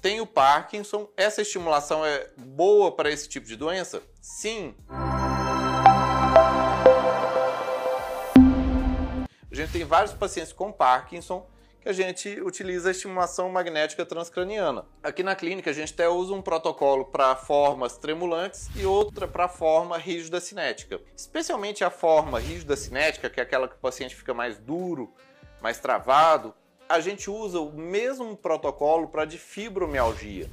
tem o Parkinson. Essa estimulação é boa para esse tipo de doença? Sim. A gente tem vários pacientes com Parkinson que a gente utiliza a estimulação magnética transcraniana. Aqui na clínica a gente até usa um protocolo para formas tremulantes e outra para forma rígida cinética. Especialmente a forma rígida cinética, que é aquela que o paciente fica mais duro, mais travado, a gente usa o mesmo protocolo para de fibromialgia,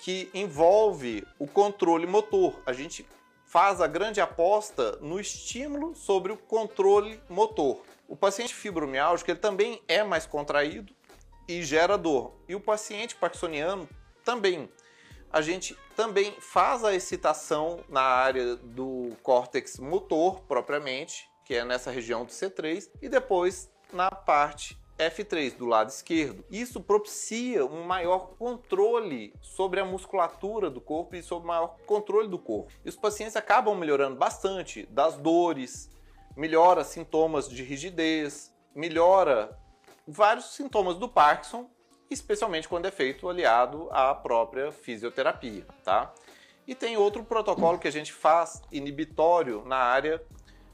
que envolve o controle motor. A gente faz a grande aposta no estímulo sobre o controle motor. O paciente fibromialgico ele também é mais contraído e gera dor. E o paciente parkinsoniano também. A gente também faz a excitação na área do córtex motor propriamente, que é nessa região do C3, e depois na parte F3 do lado esquerdo. Isso propicia um maior controle sobre a musculatura do corpo e sobre o maior controle do corpo. E os pacientes acabam melhorando bastante das dores, melhora sintomas de rigidez, melhora vários sintomas do Parkinson, especialmente quando é feito aliado à própria fisioterapia, tá? E tem outro protocolo que a gente faz inibitório na área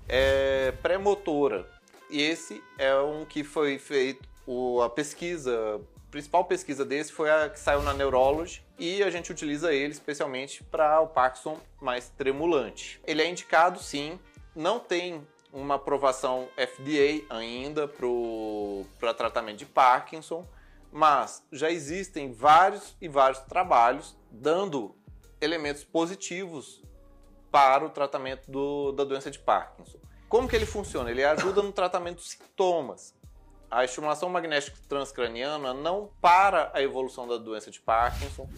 é, pré-motora. E esse é um que foi feito, o, a pesquisa, a principal pesquisa desse foi a que saiu na Neurology e a gente utiliza ele especialmente para o Parkinson mais tremulante. Ele é indicado sim, não tem uma aprovação FDA ainda para tratamento de Parkinson, mas já existem vários e vários trabalhos dando elementos positivos para o tratamento do, da doença de Parkinson. Como que ele funciona? Ele ajuda no tratamento dos sintomas. A estimulação magnética transcraniana não para a evolução da doença de Parkinson,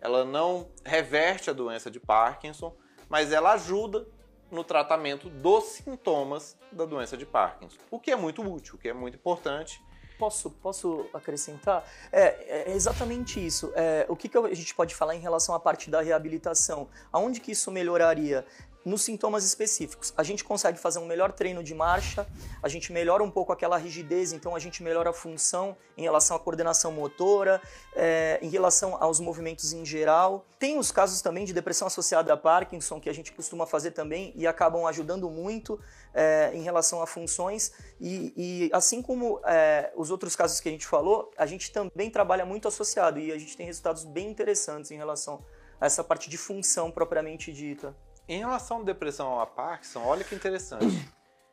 ela não reverte a doença de Parkinson, mas ela ajuda no tratamento dos sintomas da doença de Parkinson, o que é muito útil, o que é muito importante. Posso, posso acrescentar? É, é exatamente isso. É, o que, que a gente pode falar em relação à parte da reabilitação? Aonde que isso melhoraria? Nos sintomas específicos. A gente consegue fazer um melhor treino de marcha, a gente melhora um pouco aquela rigidez, então a gente melhora a função em relação à coordenação motora, é, em relação aos movimentos em geral. Tem os casos também de depressão associada a Parkinson, que a gente costuma fazer também e acabam ajudando muito é, em relação a funções. E, e assim como é, os outros casos que a gente falou, a gente também trabalha muito associado e a gente tem resultados bem interessantes em relação a essa parte de função propriamente dita. Em relação à depressão a Parkinson, olha que interessante.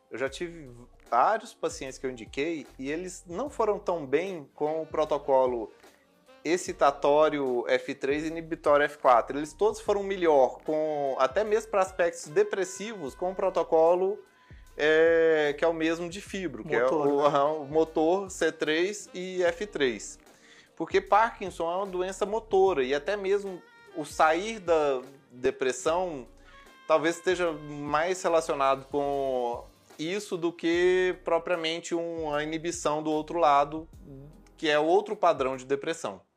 Eu já tive vários pacientes que eu indiquei e eles não foram tão bem com o protocolo excitatório F3 e inibitório F4. Eles todos foram melhor, com até mesmo para aspectos depressivos, com o protocolo é, que é o mesmo de fibro, motor, que é o, né? o motor C3 e F3. Porque Parkinson é uma doença motora e até mesmo o sair da depressão talvez esteja mais relacionado com isso do que propriamente uma inibição do outro lado, que é outro padrão de depressão.